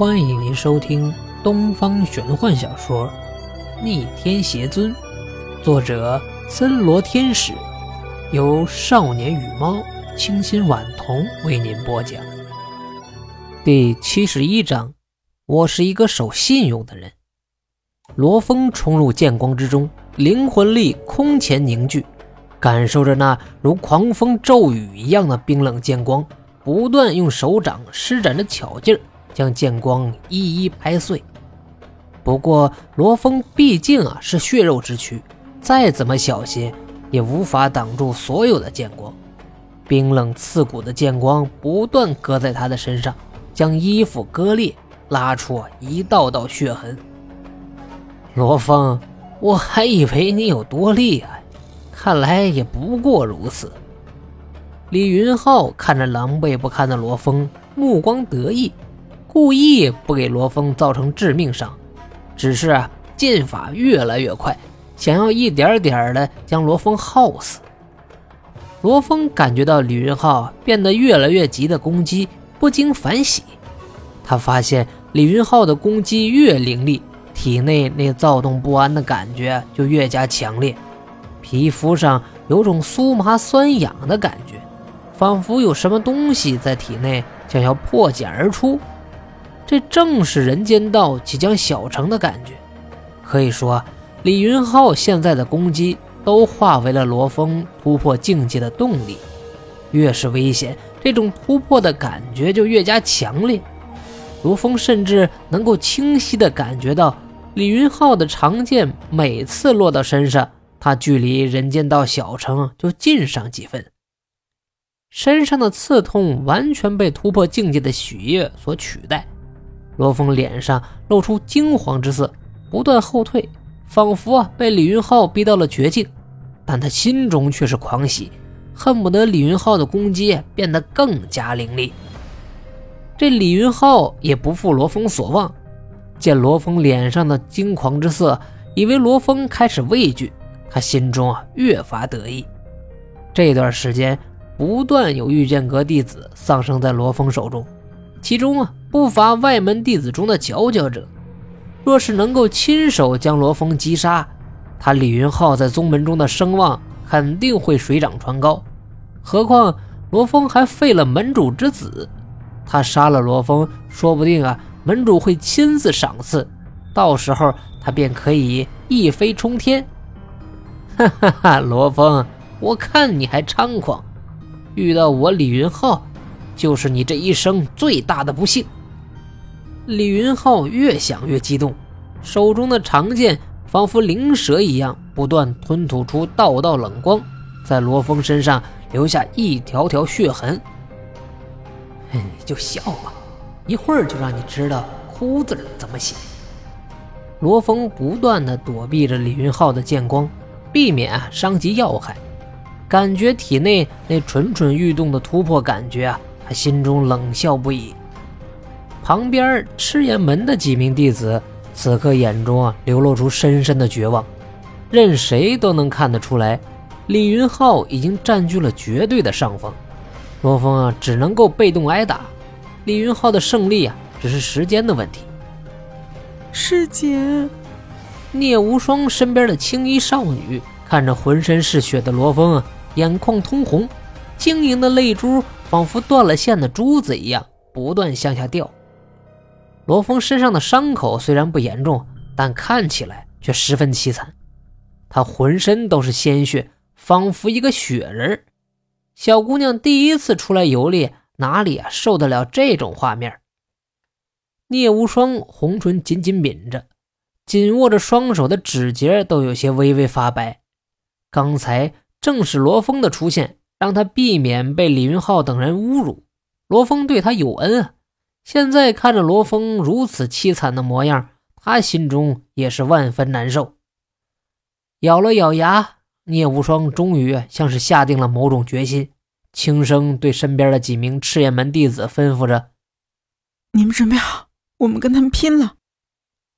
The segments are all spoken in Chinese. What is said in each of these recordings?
欢迎您收听东方玄幻小说《逆天邪尊》，作者森罗天使，由少年与猫清新晚童为您播讲。第七十一章，我是一个守信用的人。罗峰冲入剑光之中，灵魂力空前凝聚，感受着那如狂风骤雨一样的冰冷剑光，不断用手掌施展着巧劲儿，将剑光一一拍碎。不过罗峰毕竟啊是血肉之躯，再怎么小心也无法挡住所有的剑光。冰冷刺骨的剑光不断割在他的身上。将衣服割裂，拉出一道道血痕。罗峰，我还以为你有多厉害，看来也不过如此。李云浩看着狼狈不堪的罗峰，目光得意，故意不给罗峰造成致命伤，只是啊，剑法越来越快，想要一点点的将罗峰耗死。罗峰感觉到李云浩变得越来越急的攻击。不禁反喜，他发现李云浩的攻击越凌厉，体内那躁动不安的感觉就越加强烈，皮肤上有种酥麻酸痒的感觉，仿佛有什么东西在体内想要破茧而出。这正是人间道即将小成的感觉。可以说，李云浩现在的攻击都化为了罗峰突破境界的动力。越是危险。这种突破的感觉就越加强烈，罗峰甚至能够清晰地感觉到李云浩的长剑每次落到身上，他距离人间道小成就近上几分。身上的刺痛完全被突破境界的喜悦所取代，罗峰脸上露出惊慌之色，不断后退，仿佛啊被李云浩逼到了绝境，但他心中却是狂喜。恨不得李云浩的攻击变得更加凌厉。这李云浩也不负罗峰所望，见罗峰脸上的惊狂之色，以为罗峰开始畏惧，他心中啊越发得意。这段时间不断有御剑阁弟子丧生在罗峰手中，其中啊不乏外门弟子中的佼佼者。若是能够亲手将罗峰击杀，他李云浩在宗门中的声望肯定会水涨船高。何况罗峰还废了门主之子，他杀了罗峰，说不定啊，门主会亲自赏赐，到时候他便可以一飞冲天。哈哈哈，罗峰，我看你还猖狂，遇到我李云浩，就是你这一生最大的不幸。李云浩越想越激动，手中的长剑仿佛灵蛇一样，不断吞吐出道道冷光，在罗峰身上。留下一条条血痕，你就笑吧，一会儿就让你知道“哭”字怎么写。罗峰不断的躲避着李云浩的剑光，避免伤及要害。感觉体内那蠢蠢欲动的突破感觉啊，他心中冷笑不已。旁边赤焰门的几名弟子此刻眼中啊流露出深深的绝望，任谁都能看得出来。李云浩已经占据了绝对的上风，罗峰啊只能够被动挨打。李云浩的胜利啊只是时间的问题。师姐，聂无双身边的青衣少女看着浑身是血的罗峰啊，眼眶通红，晶莹的泪珠仿佛断了线的珠子一样不断向下掉。罗峰身上的伤口虽然不严重，但看起来却十分凄惨，他浑身都是鲜血。仿佛一个雪人小姑娘第一次出来游历，哪里啊受得了这种画面？聂无双红唇紧紧抿着，紧握着双手的指节都有些微微发白。刚才正是罗峰的出现，让他避免被李云浩等人侮辱。罗峰对他有恩啊，现在看着罗峰如此凄惨的模样，他心中也是万分难受。咬了咬牙。聂无双终于像是下定了某种决心，轻声对身边的几名赤焰门弟子吩咐着：“你们准备好，我们跟他们拼了。”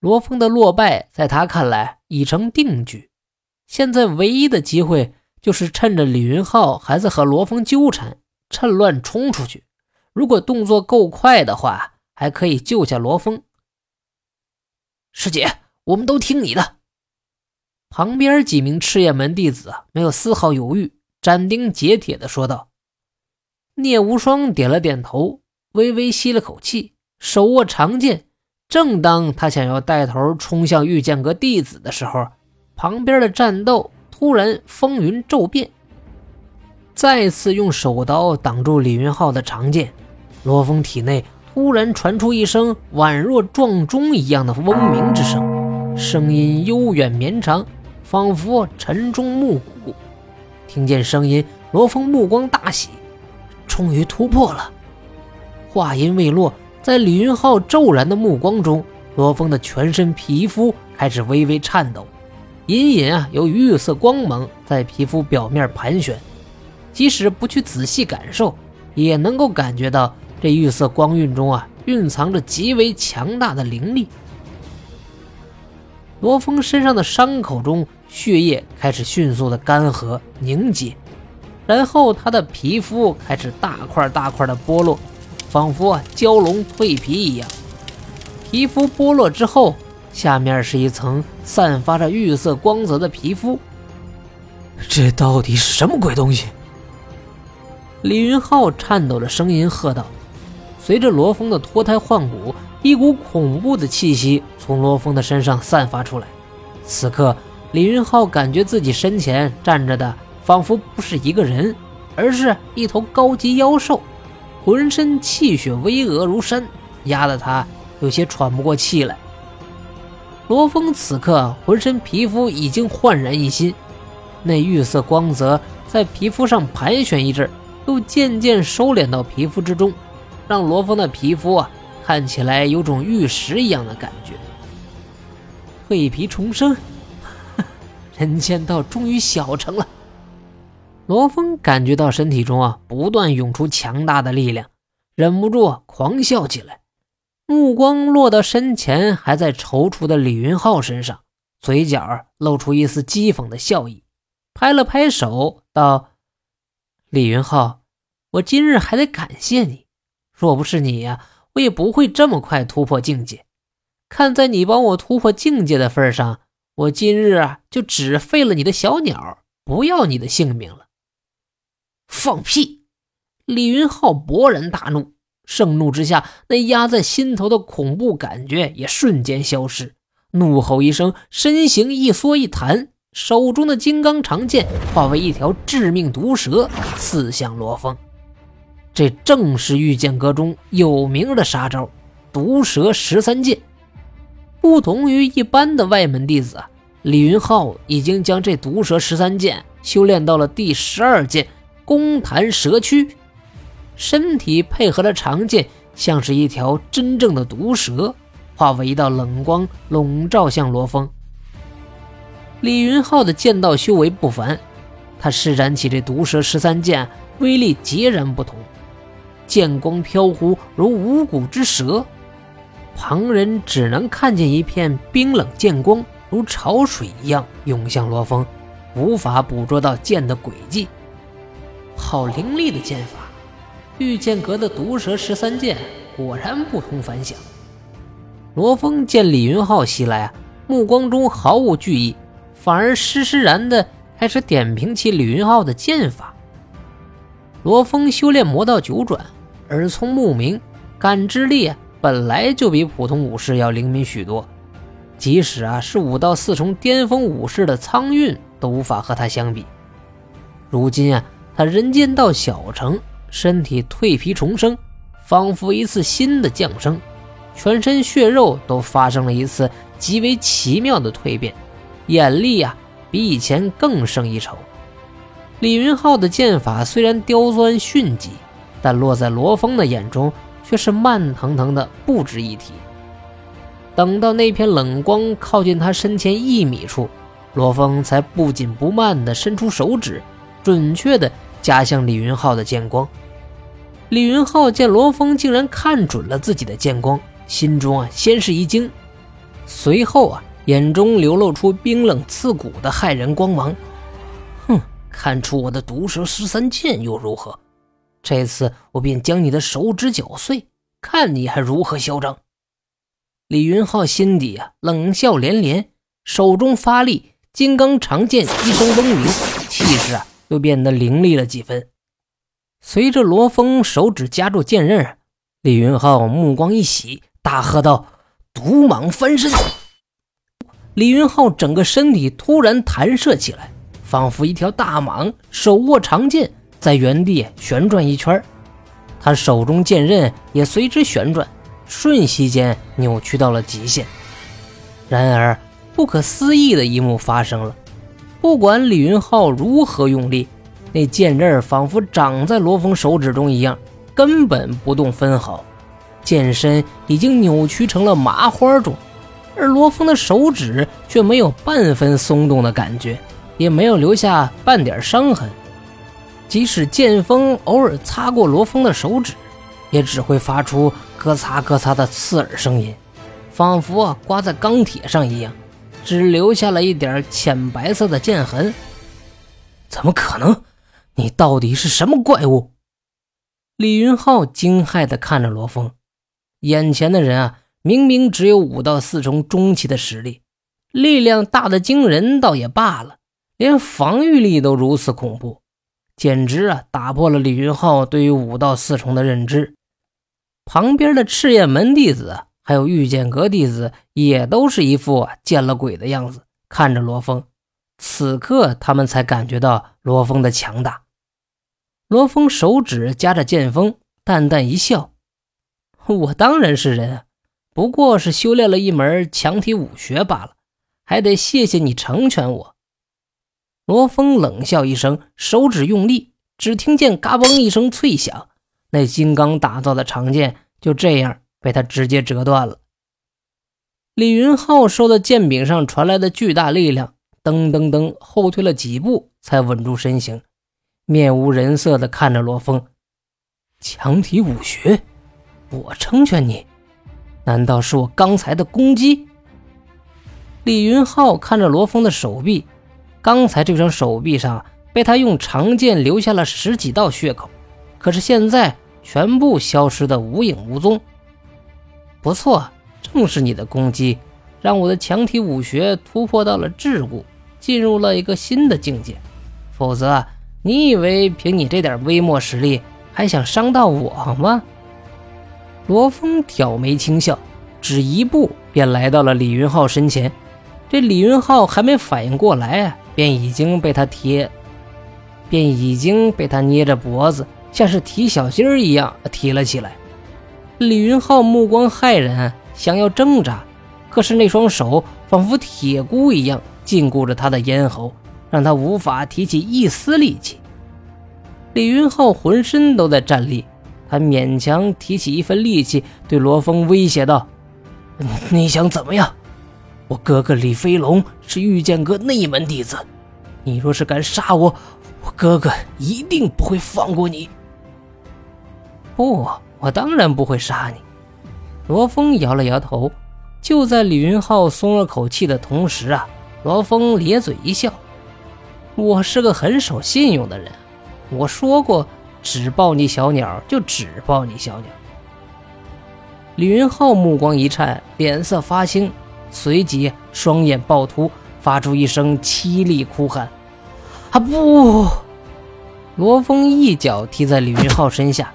罗峰的落败在他看来已成定局，现在唯一的机会就是趁着李云浩还在和罗峰纠缠，趁乱冲出去。如果动作够快的话，还可以救下罗峰。师姐，我们都听你的。旁边几名赤焰门弟子没有丝毫犹豫，斩钉截铁地说道。聂无双点了点头，微微吸了口气，手握长剑。正当他想要带头冲向御剑阁弟子的时候，旁边的战斗突然风云骤变，再次用手刀挡住李云浩的长剑。罗峰体内突然传出一声宛若撞钟一样的嗡鸣之声，声音悠远绵长，仿佛晨钟暮鼓。听见声音，罗峰目光大喜，终于突破了。话音未落。在李云浩骤然的目光中，罗峰的全身皮肤开始微微颤抖，隐隐啊有玉色光芒在皮肤表面盘旋，即使不去仔细感受，也能够感觉到这玉色光晕中啊蕴藏着极为强大的灵力。罗峰身上的伤口中血液开始迅速的干涸凝结，然后他的皮肤开始大块大块的剥落。仿佛蛟龙蜕皮一样，皮肤剥落之后，下面是一层散发着玉色光泽的皮肤。这到底是什么鬼东西？李云浩颤抖着声音喝道。随着罗峰的脱胎换骨，一股恐怖的气息从罗峰的身上散发出来。此刻，李云浩感觉自己身前站着的仿佛不是一个人，而是一头高级妖兽。浑身气血巍峨如山，压得他有些喘不过气来。罗峰此刻浑身皮肤已经焕然一新，那玉色光泽在皮肤上盘旋一阵，又渐渐收敛到皮肤之中，让罗峰的皮肤啊看起来有种玉石一样的感觉。蜕皮重生，人间道终于小成了。罗峰感觉到身体中啊不断涌出强大的力量，忍不住狂笑起来，目光落到身前还在踌躇的李云浩身上，嘴角露出一丝讥讽的笑意，拍了拍手道：“李云浩，我今日还得感谢你，若不是你呀，我也不会这么快突破境界。看在你帮我突破境界的份上，我今日啊就只废了你的小鸟，不要你的性命了。”放屁！李云浩勃然大怒，盛怒之下，那压在心头的恐怖感觉也瞬间消失。怒吼一声，身形一缩一弹，手中的金刚长剑化为一条致命毒蛇，刺向罗峰。这正是御剑阁中有名的杀招——毒蛇十三剑。不同于一般的外门弟子，李云浩已经将这毒蛇十三剑修炼到了第十二剑。弓弹蛇躯，身体配合了长剑，像是一条真正的毒蛇，化为一道冷光笼罩向罗峰。李云浩的剑道修为不凡，他施展起这毒蛇十三剑，威力截然不同，剑光飘忽如无骨之蛇，旁人只能看见一片冰冷剑光如潮水一样涌向罗峰，无法捕捉到剑的轨迹。好凌厉的剑法！御剑阁的毒蛇十三剑果然不同凡响。罗峰见李云浩袭来啊，目光中毫无惧意，反而施施然的开始点评起李云浩的剑法。罗峰修炼魔道九转，耳聪目明，感知力本来就比普通武士要灵敏许多，即使啊是武道四重巅峰武士的苍运都无法和他相比。如今啊。他人间道小成，身体蜕皮重生，仿佛一次新的降生，全身血肉都发生了一次极为奇妙的蜕变，眼力啊比以前更胜一筹。李云浩的剑法虽然刁钻迅疾，但落在罗峰的眼中却是慢腾腾的不值一提。等到那片冷光靠近他身前一米处，罗峰才不紧不慢地伸出手指，准确的。夹向李云浩的剑光，李云浩见罗峰竟然看准了自己的剑光，心中啊先是一惊，随后啊眼中流露出冰冷刺骨的骇人光芒。哼，看出我的毒蛇十三剑又如何？这次我便将你的手指绞碎，看你还如何嚣张！李云浩心底啊冷笑连连，手中发力，金刚长剑一声嗡鸣，气势啊又变得凌厉了几分。随着罗峰手指夹住剑刃，李云浩目光一喜，大喝道：“毒蟒翻身！”李云浩整个身体突然弹射起来，仿佛一条大蟒，手握长剑，在原地旋转一圈。他手中剑刃也随之旋转，瞬息间扭曲到了极限。然而，不可思议的一幕发生了：不管李云浩如何用力，那剑刃仿佛长在罗峰手指中一样，根本不动分毫。剑身已经扭曲成了麻花状，而罗峰的手指却没有半分松动的感觉，也没有留下半点伤痕。即使剑锋偶尔擦过罗峰的手指，也只会发出咯嚓咯嚓的刺耳声音，仿佛啊刮在钢铁上一样，只留下了一点浅白色的剑痕。怎么可能？你到底是什么怪物？李云浩惊骇地看着罗峰，眼前的人啊，明明只有五到四重中期的实力，力量大的惊人倒也罢了，连防御力都如此恐怖，简直啊，打破了李云浩对于五到四重的认知。旁边的赤焰门弟子还有御剑阁弟子也都是一副见了鬼的样子，看着罗峰。此刻，他们才感觉到罗峰的强大。罗峰手指夹着剑锋，淡淡一笑：“我当然是人，不过是修炼了一门强体武学罢了，还得谢谢你成全我。”罗峰冷笑一声，手指用力，只听见“嘎嘣”一声脆响，那金刚打造的长剑就这样被他直接折断了。李云浩受到剑柄上传来的巨大力量。噔噔噔，后退了几步，才稳住身形，面无人色地看着罗峰。强体武学，我成全你？难道是我刚才的攻击？李云浩看着罗峰的手臂，刚才这双手臂上被他用长剑留下了十几道血口，可是现在全部消失的无影无踪。不错，正是你的攻击，让我的强体武学突破到了桎梏。进入了一个新的境界，否则你以为凭你这点微末实力还想伤到我吗？罗峰挑眉轻笑，只一步便来到了李云浩身前。这李云浩还没反应过来，便已经被他贴，便已经被他捏着脖子，像是提小鸡儿一样提了起来。李云浩目光骇然，想要挣扎，可是那双手仿佛铁箍一样。禁锢着他的咽喉，让他无法提起一丝力气。李云浩浑身都在战栗，他勉强提起一份力气，对罗峰威胁道：“你想怎么样？我哥哥李飞龙是御剑阁内门弟子，你若是敢杀我，我哥哥一定不会放过你。”“不，我当然不会杀你。”罗峰摇了摇头。就在李云浩松了口气的同时啊。罗峰咧嘴一笑：“我是个很守信用的人，我说过，只抱你小鸟就只抱你小鸟。”李云浩目光一颤，脸色发青，随即双眼暴突，发出一声凄厉哭喊：“啊不！”罗峰一脚踢在李云浩身下，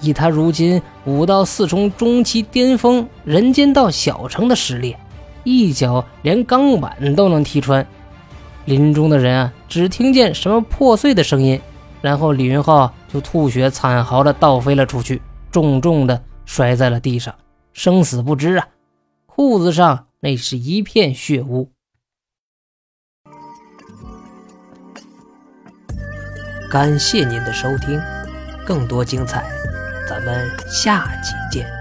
以他如今五到四重中期巅峰人间道小成的实力。一脚连钢板都能踢穿，林中的人啊，只听见什么破碎的声音，然后李云浩就吐血惨嚎的倒飞了出去，重重的摔在了地上，生死不知啊！裤子上那是一片血污。感谢您的收听，更多精彩，咱们下期见。